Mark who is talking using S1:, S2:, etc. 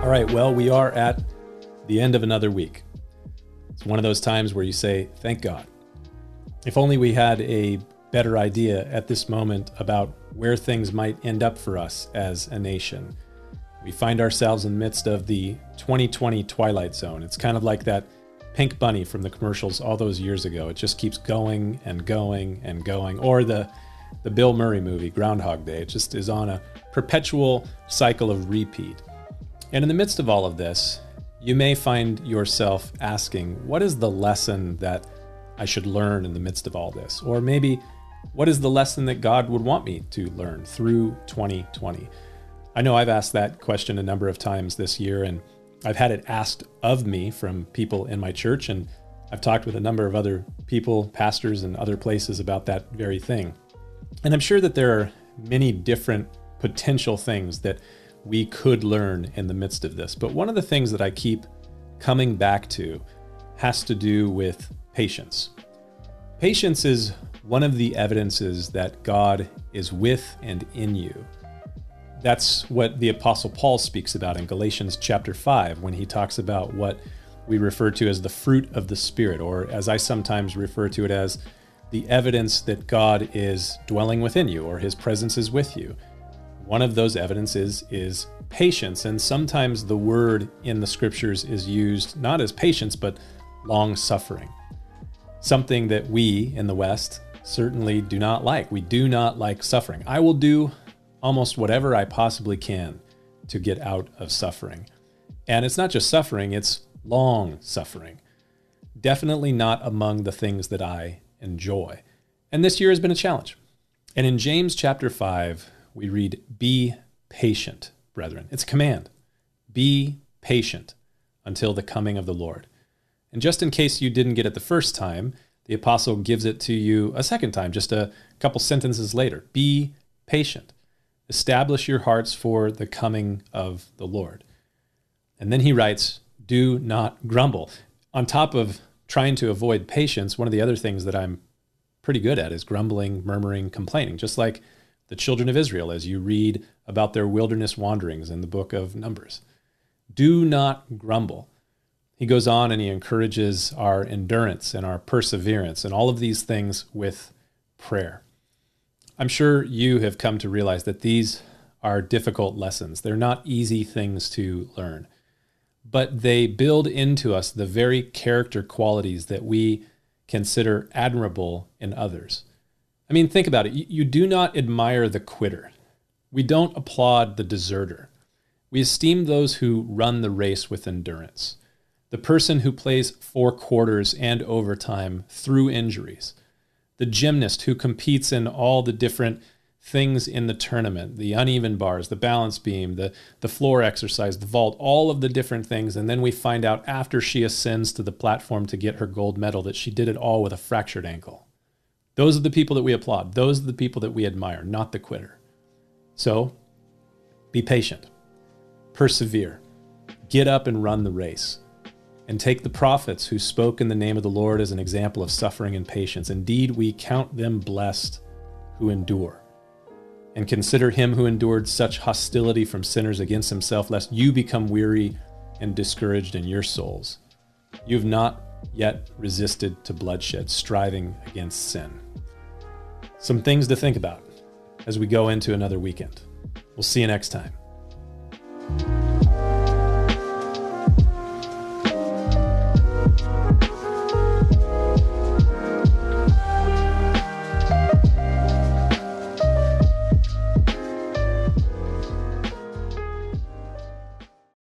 S1: All right, well, we are at the end of another week. It's one of those times where you say, Thank God. If only we had a better idea at this moment about where things might end up for us as a nation. We find ourselves in the midst of the 2020 Twilight Zone. It's kind of like that pink bunny from the commercials all those years ago. It just keeps going and going and going. Or the the Bill Murray movie, Groundhog Day. It just is on a perpetual cycle of repeat. And in the midst of all of this, you may find yourself asking, what is the lesson that I should learn in the midst of all this? Or maybe, what is the lesson that God would want me to learn through 2020? I know I've asked that question a number of times this year, and I've had it asked of me from people in my church, and I've talked with a number of other people, pastors, and other places about that very thing. And I'm sure that there are many different potential things that we could learn in the midst of this. But one of the things that I keep coming back to has to do with patience. Patience is one of the evidences that God is with and in you. That's what the Apostle Paul speaks about in Galatians chapter 5 when he talks about what we refer to as the fruit of the Spirit, or as I sometimes refer to it as the evidence that God is dwelling within you or his presence is with you. One of those evidences is patience, and sometimes the word in the scriptures is used not as patience, but long suffering. Something that we in the West certainly do not like. We do not like suffering. I will do almost whatever I possibly can to get out of suffering. And it's not just suffering, it's long suffering. Definitely not among the things that I enjoy. And this year has been a challenge. And in James chapter 5, we read, Be patient, brethren. It's a command. Be patient until the coming of the Lord. And just in case you didn't get it the first time, the apostle gives it to you a second time, just a couple sentences later. Be patient. Establish your hearts for the coming of the Lord. And then he writes, Do not grumble. On top of trying to avoid patience, one of the other things that I'm pretty good at is grumbling, murmuring, complaining, just like the children of Israel as you read about their wilderness wanderings in the book of Numbers. Do not grumble. He goes on and he encourages our endurance and our perseverance and all of these things with prayer. I'm sure you have come to realize that these are difficult lessons. They're not easy things to learn, but they build into us the very character qualities that we consider admirable in others. I mean, think about it. You, you do not admire the quitter. We don't applaud the deserter. We esteem those who run the race with endurance. The person who plays four quarters and overtime through injuries. The gymnast who competes in all the different things in the tournament the uneven bars, the balance beam, the, the floor exercise, the vault, all of the different things. And then we find out after she ascends to the platform to get her gold medal that she did it all with a fractured ankle. Those are the people that we applaud. Those are the people that we admire, not the quitter. So be patient, persevere, get up and run the race. And take the prophets who spoke in the name of the Lord as an example of suffering and patience. Indeed, we count them blessed who endure. And consider him who endured such hostility from sinners against himself, lest you become weary and discouraged in your souls. You have not yet resisted to bloodshed, striving against sin. Some things to think about as we go into another weekend. We'll see you next time.